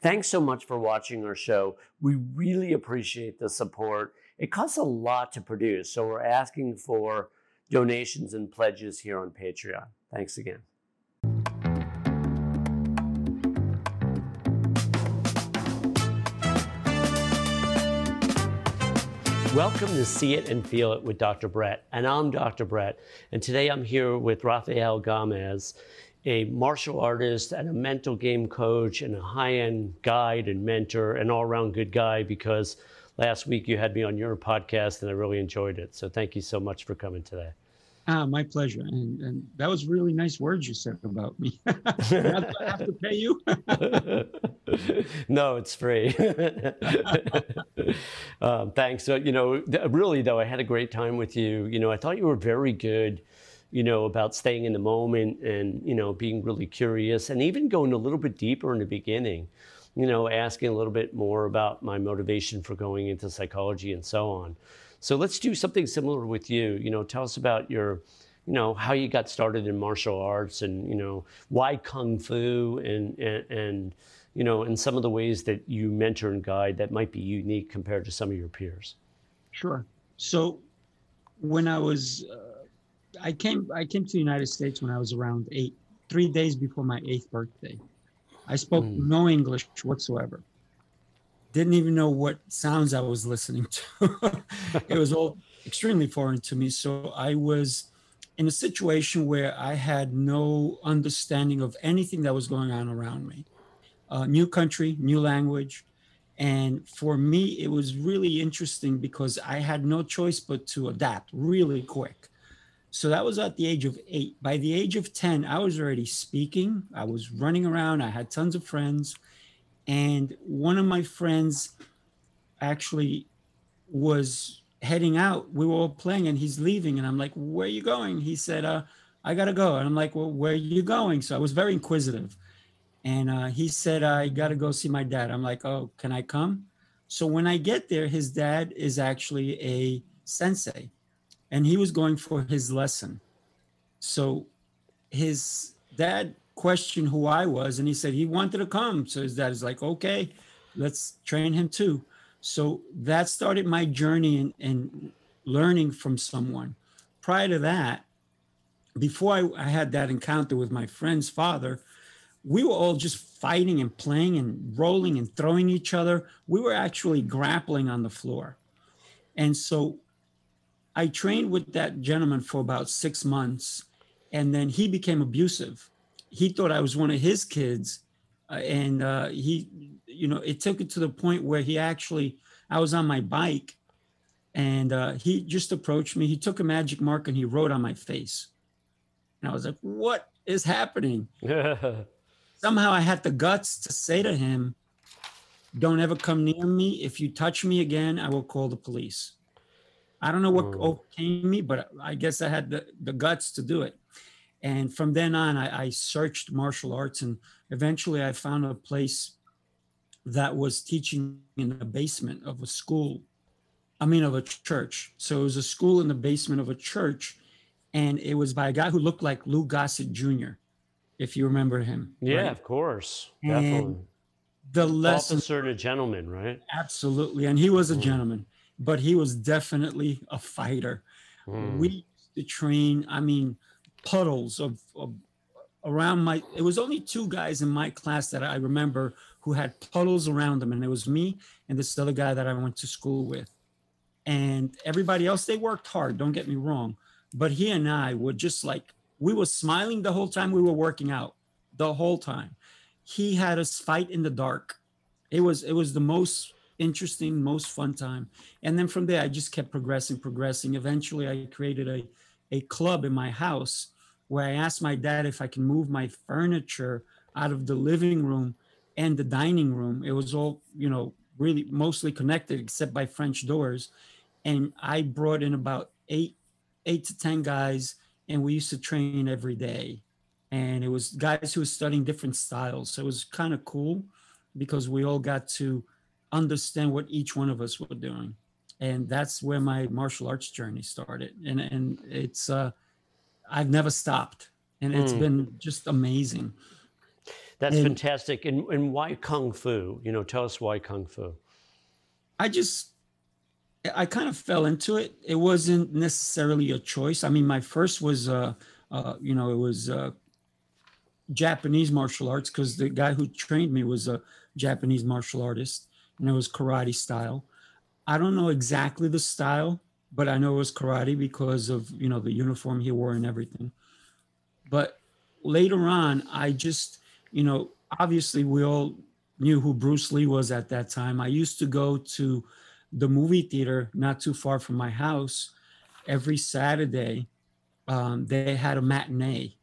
Thanks so much for watching our show. We really appreciate the support. It costs a lot to produce, so we're asking for donations and pledges here on Patreon. Thanks again. Welcome to See It and Feel It with Dr. Brett, and I'm Dr. Brett. And today I'm here with Rafael Gomez, a martial artist and a mental game coach and a high-end guide and mentor, an all-around good guy because last week you had me on your podcast and I really enjoyed it. So thank you so much for coming today. Ah, my pleasure. And, and that was really nice words you said about me. I have to pay you. no, it's free. um, thanks. So, you know, really though, I had a great time with you. You know, I thought you were very good. You know, about staying in the moment and you know being really curious and even going a little bit deeper in the beginning. You know, asking a little bit more about my motivation for going into psychology and so on. So let's do something similar with you. You know, tell us about your, you know, how you got started in martial arts and, you know, why Kung Fu and, and, and you know, and some of the ways that you mentor and guide that might be unique compared to some of your peers. Sure. So when I was, uh, I came, I came to the United States when I was around eight, three days before my eighth birthday. I spoke mm. no English whatsoever didn't even know what sounds I was listening to. it was all extremely foreign to me. So I was in a situation where I had no understanding of anything that was going on around me. Uh, new country, new language. And for me, it was really interesting because I had no choice but to adapt really quick. So that was at the age of eight. By the age of 10, I was already speaking. I was running around. I had tons of friends. And one of my friends actually was heading out. We were all playing and he's leaving. And I'm like, Where are you going? He said, uh, I got to go. And I'm like, Well, where are you going? So I was very inquisitive. And uh, he said, I got to go see my dad. I'm like, Oh, can I come? So when I get there, his dad is actually a sensei and he was going for his lesson. So his dad questioned who I was, and he said he wanted to come. So his dad is like, okay, let's train him too. So that started my journey in, in learning from someone. Prior to that, before I, I had that encounter with my friend's father, we were all just fighting and playing and rolling and throwing each other. We were actually grappling on the floor. And so I trained with that gentleman for about six months, and then he became abusive he thought I was one of his kids, uh, and uh, he, you know, it took it to the point where he actually, I was on my bike, and uh, he just approached me. He took a magic mark and he wrote on my face, and I was like, "What is happening?" Somehow I had the guts to say to him, "Don't ever come near me. If you touch me again, I will call the police." I don't know what mm. overcame me, but I guess I had the, the guts to do it. And from then on, I, I searched martial arts and eventually I found a place that was teaching in the basement of a school. I mean, of a church. So it was a school in the basement of a church. And it was by a guy who looked like Lou Gossett Jr., if you remember him. Yeah, right? of course. And Definitely. The lesson. Officer to gentleman, right? Absolutely. And he was a mm. gentleman, but he was definitely a fighter. Mm. We used to train, I mean, puddles of, of around my it was only two guys in my class that I remember who had puddles around them and it was me and this other guy that I went to school with and everybody else they worked hard don't get me wrong but he and I were just like we were smiling the whole time we were working out the whole time he had us fight in the dark it was it was the most interesting most fun time and then from there I just kept progressing progressing eventually I created a a club in my house where I asked my dad if I can move my furniture out of the living room and the dining room. It was all, you know, really mostly connected except by French doors. And I brought in about eight, eight to 10 guys, and we used to train every day. And it was guys who were studying different styles. So it was kind of cool because we all got to understand what each one of us were doing and that's where my martial arts journey started and and it's uh i've never stopped and it's mm. been just amazing That's and, fantastic. And, and why Kung Fu? You know, tell us why Kung Fu. I just, I kind of fell into it. It wasn't necessarily a choice. I mean, my first was, uh, uh, you know, it was uh, Japanese martial arts because the guy who trained me was a Japanese martial artist, and it was karate style. I don't know exactly the style, but I know it was karate because of you know the uniform he wore and everything. But later on, I just, you know, obviously we all knew who Bruce Lee was at that time. I used to go to the movie theater not too far from my house every Saturday. Um, they had a matinee,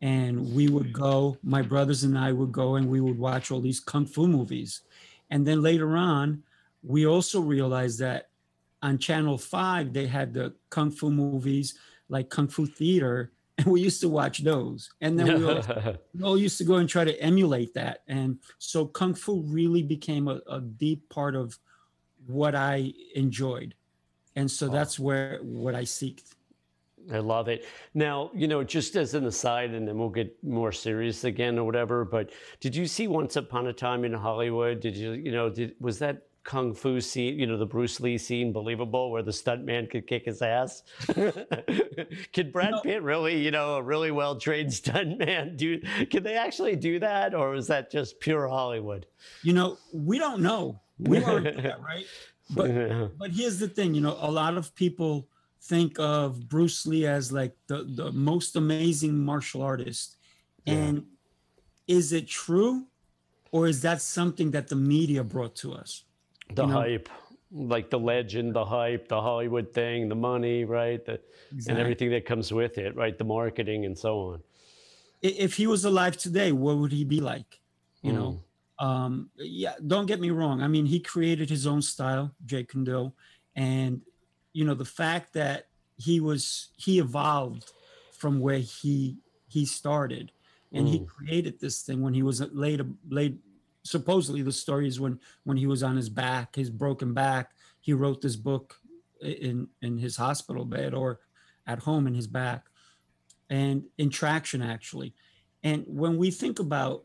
and we would go. My brothers and I would go, and we would watch all these kung fu movies. And then later on, we also realized that on Channel Five they had the kung fu movies like Kung Fu Theater, and we used to watch those. And then we all, we all, used to go and try to emulate that. And so kung fu really became a, a deep part of what i enjoyed. And so that's where what i seeked I love it. Now, you know, just as an aside, and then we'll get more serious again or whatever. But did you see Once Upon a Time in Hollywood? Did you, you know, did was that kung fu scene, you know, the Bruce Lee scene, believable, where the stuntman could kick his ass? Could Brad no. Pitt really, you know, a really well trained stuntman do? Can they actually do that, or is that just pure Hollywood? You know, we don't know. We are that, right? But but here's the thing, you know, a lot of people think of Bruce Lee as like the the most amazing martial artist, yeah. and is it true, or is that something that the media brought to us? the you hype know? like the legend the hype the hollywood thing the money right the, exactly. and everything that comes with it right the marketing and so on if he was alive today what would he be like you mm. know um, yeah don't get me wrong i mean he created his own style Jeet Kune Do and you know the fact that he was he evolved from where he he started and mm. he created this thing when he was laid laid supposedly the story is when when he was on his back, his broken back, he wrote this book in in his hospital bed or at home in his back, and in traction actually. And when we think about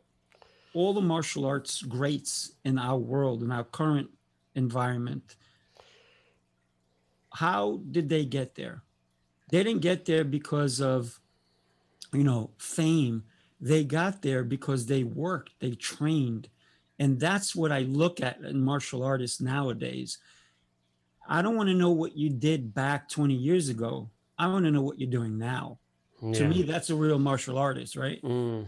all the martial arts greats in our world in our current environment, how did they get there? They didn't get there because of you know fame they got there because they worked they trained and that's what I look at in martial artists nowadays. I don't want to know what you did back 20 years ago. I want to know what you're doing now. Yeah. To me, that's a real martial artist, right? Mm.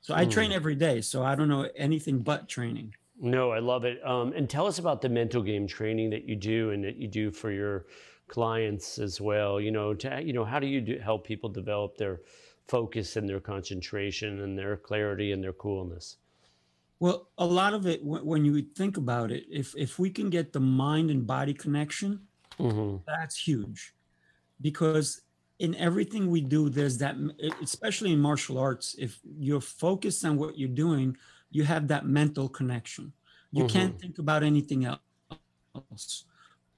So I mm. train every day. So I don't know anything but training. No, I love it. Um, and tell us about the mental game training that you do and that you do for your clients as well. You know, to, you know, how do you do, help people develop their focus and their concentration and their clarity and their coolness? Well, a lot of it, when you think about it, if if we can get the mind and body connection, mm-hmm. that's huge, because in everything we do, there's that. Especially in martial arts, if you're focused on what you're doing, you have that mental connection. You mm-hmm. can't think about anything else.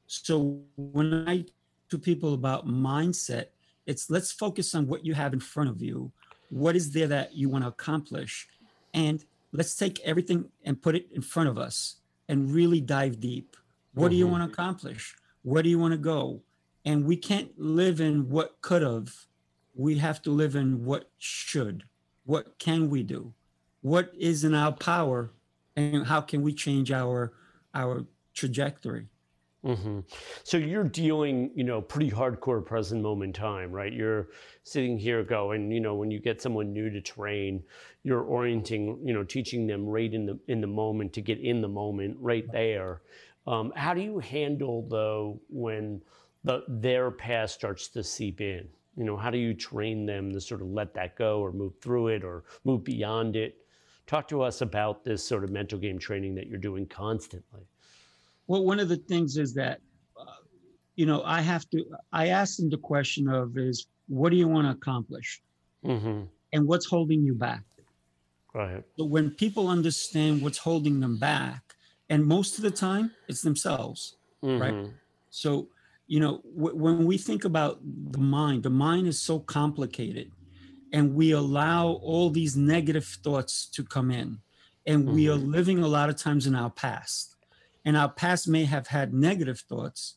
So when I talk to people about mindset, it's let's focus on what you have in front of you. What is there that you want to accomplish, and let's take everything and put it in front of us and really dive deep. What mm-hmm. do you mm-hmm. want to accomplish? Where do you want to go? And we can't live in what could have. We have to live in what should. What can we do? What is in our power? And how can we change our our trajectory? Mm-hmm. So you're dealing, you know, pretty hardcore present moment time, right? You're sitting here going, you know, when you get someone new to train, you're orienting, you know, teaching them right in the in the moment to get in the moment right there. Um, how do you handle though when the their past starts to seep in? You know, how do you train them to sort of let that go or move through it or move beyond it? Talk to us about this sort of mental game training that you're doing constantly. Well, one of the things is that, uh, you know, I have to, I ask them the question of is, what do you want to accomplish? Mm-hmm. And what's holding you back? Right. But when people understand what's holding them back, and most of the time it's themselves, mm-hmm. right? So, you know, w- when we think about the mind, the mind is so complicated. And we allow all these negative thoughts to come in. And we are Mhm. living a lot of times in our past. And our past may have had negative thoughts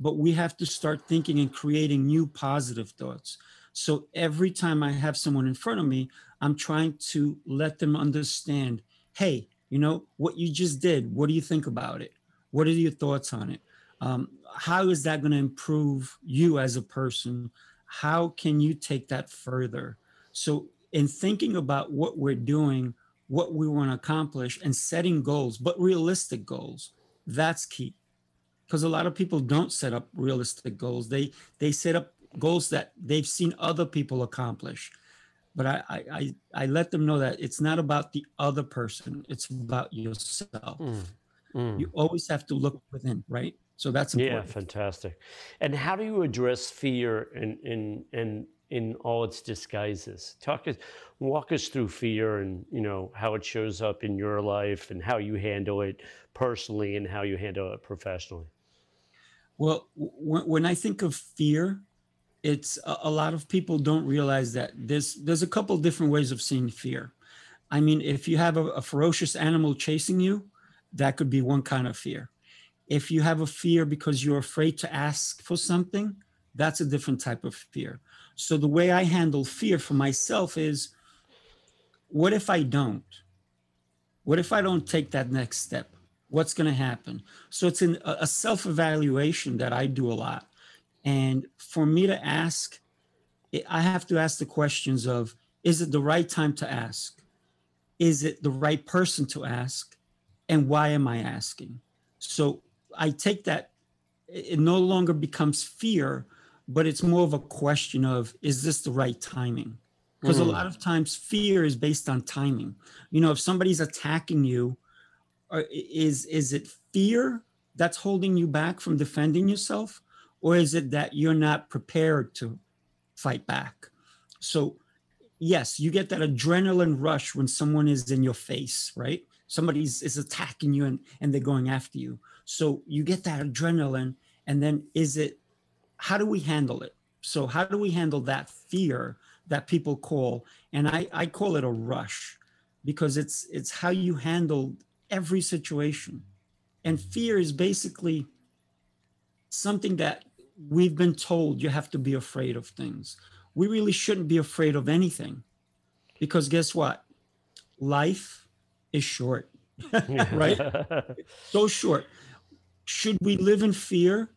but we have to start thinking and creating new positive thoughts. So every time i have someone in front of me i'm trying to let them understand hey you know what you just did what do you think about it? What are your thoughts on it? Um, how is that going to improve you as a person? How can you take that further so in thinking about what we're doing what we want to accomplish and setting goals but realistic goals that's key. Because a lot of people don't set up realistic goals. They they set up goals that they've seen other people accomplish. But I, I i i let them know that it's not about the other person. It's about yourself. Mm. Mm. you always have to look within right? So that's Yeah, fantastic. And how do you address fear in in in in all its disguises? Talk us, walk us through fear and you know how it shows up in your life and how you handle it personally and how you handle it professionally. Well, w- when I think of fear, it's a, a lot of people don't realize that there's there's a couple different ways of seeing fear. I mean, if you have a, a ferocious animal chasing you, that could be one kind of fear. If you have a fear because you're afraid to ask for something, that's a different type of fear. So the way I handle fear for myself is what if I don't? What if I don't take that next step? What's going to happen? So it's an, a self evaluation that I do a lot. And for me to ask, I have to ask the questions of is it the right time to ask? Is it the right person to ask? And why am I asking? So I take that, it no longer becomes fear, but it's more of a question of is this the right timing? Because a Mm. lot of times fear is based on timing. You know, if somebody's attacking you, is is it fear that's holding you back from defending yourself or is it that you're not prepared to fight back so yes you get that adrenaline rush when someone is in your face right somebody's is attacking you and, and they're going after you so you get that adrenaline and then is it how do we handle it? So how do we handle that fear that people call? And i i call it a rush because it's it's how you handle every situation. And fear is basically something that we've been told you have to be afraid of things. We really shouldn't be afraid of anything because guess what? Life is short Right? so short. Should we live in fear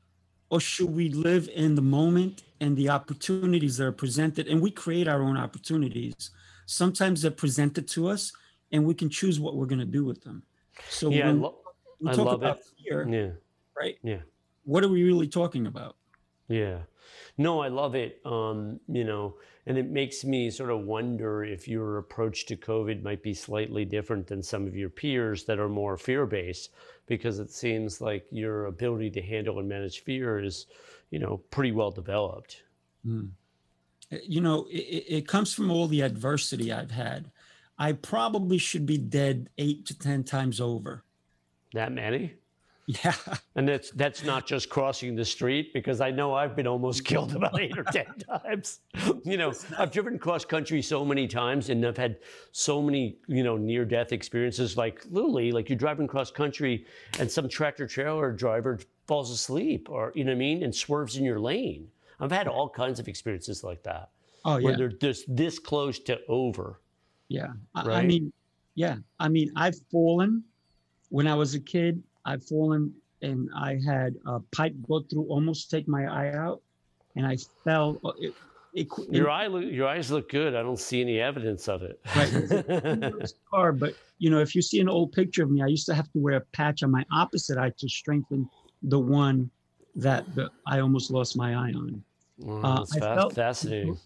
or should we live in the moment and the opportunities that are presented? And we create our own opportunities. Sometimes they're presented to us and we can choose what we're going to do with them. So yeah, I, when lo- we talk love about it. fear yeah, right? Yeah. what are we really talking about Yeah. No, I love it. Um, you know, and it makes me sort of wonder if your approach to COVID might be slightly different than some of your peers that are more fear based, because it seems like your ability to handle and manage fear is, you know, pretty well developed. Mm. You know, it, it- it comes from all the adversity I've had. I probably should be dead eight to 10 times over. That many? Yeah. And that's that's not just crossing the street because I know I've been almost killed about eight or ten times. You know, I've driven cross country so many times and I've had so many, you know, near death experiences like literally like you're driving cross country and some tractor trailer driver falls asleep or you know what I mean and swerves in your lane. I've had all kinds of experiences like that Oh, yeah. where they're just this close to over. Yeah. I, I mean, yeah. I mean, I've fallen when I was a kid. I've fallen and I had a pipe go through, almost take my eye out, and I fell. uh, It, it, Your eye look, your eyes look good. I don't see any evidence of it. Right. scar, but you know, if you see an old picture of me, I used to have to wear a patch on my opposite eye to strengthen the one that the, I almost lost my eye on. Uh, that's I fa- felt- fascinating.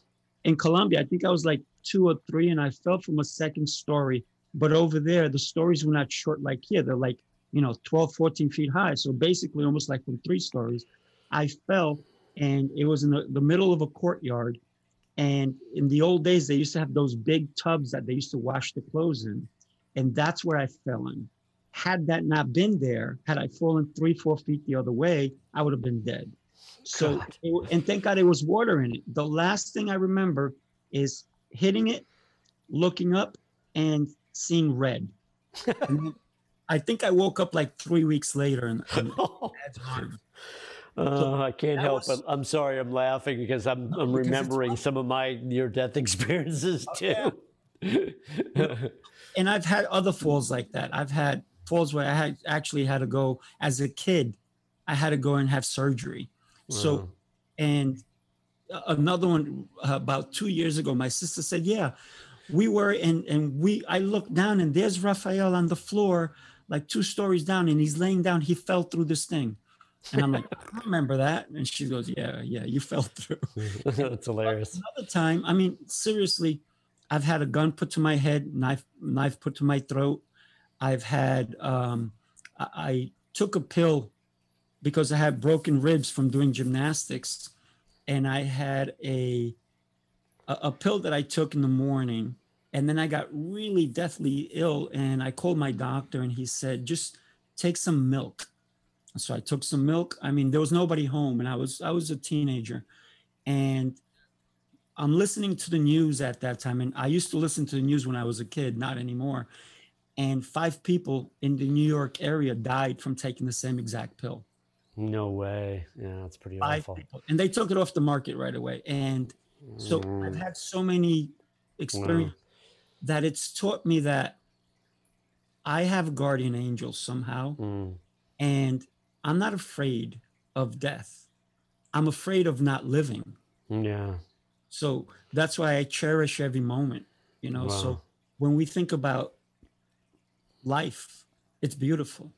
In Colombia, I think I was like two or three, and I fell from a second story. But over there, the stories were not short like here. They're like, you know, 12, 14 feet high. So basically, almost like from three stories. I fell, and it was in the, the middle of a courtyard. And in the old days, they used to have those big tubs that they used to wash the clothes in. And that's where I fell in. Had that not been there, had I fallen three, four feet the other way, I would have been dead. So, it- and thank God it was water in it. The last thing I remember is hitting it, looking up, and seeing red. and then I think I woke up like three weeks later in dad's. Uh, I can't that help was- it. I'm sorry, I'm laughing because I'm, I'm because remembering some of my near death experiences too. yeah. and I've had other falls like that. I've had falls where I had actually had to go as a kid. I had to go and have surgery. So, and another one uh, about two years ago, my sister said, "Yeah, we were and and we." I looked down and there's Rafael on the floor, like two stories down, and he's laying down. He fell through this thing, and I'm like, "I remember that." And she goes, "Yeah, yeah, you fell through." That's hilarious. another time i mean seriously i've had a gun put to my head knife knife put to my throat i've had um i, I took a pill because i had broken ribs from doing gymnastics and i had a, a a pill that i took in the morning and then i got really deathly ill and i called my doctor and he said just take some milk so i took some milk i mean there was nobody home and i was i was a teenager and I'm listening to the news at that time, and I used to listen to the news when I was a kid, not anymore. And five people in the New York area died from taking the same exact pill. No way. Yeah, that's pretty Five awful. people, and they took it off the market right away. And so I've Mm, had so many experiences that it's taught me that I have a guardian angel somehow, mm, and I'm not afraid of death. I'm afraid of not living. yeah. So that's why I cherish every moment, you know. Wow. So when we think about life, it's beautiful.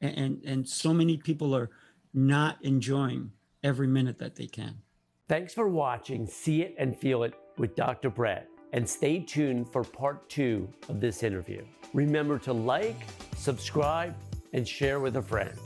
And, and and so many people are not enjoying every minute that they can. Thanks for watching See It and Feel It with Dr. Brett. And stay tuned for part two of this interview. Remember to like, subscribe, and share with a friend.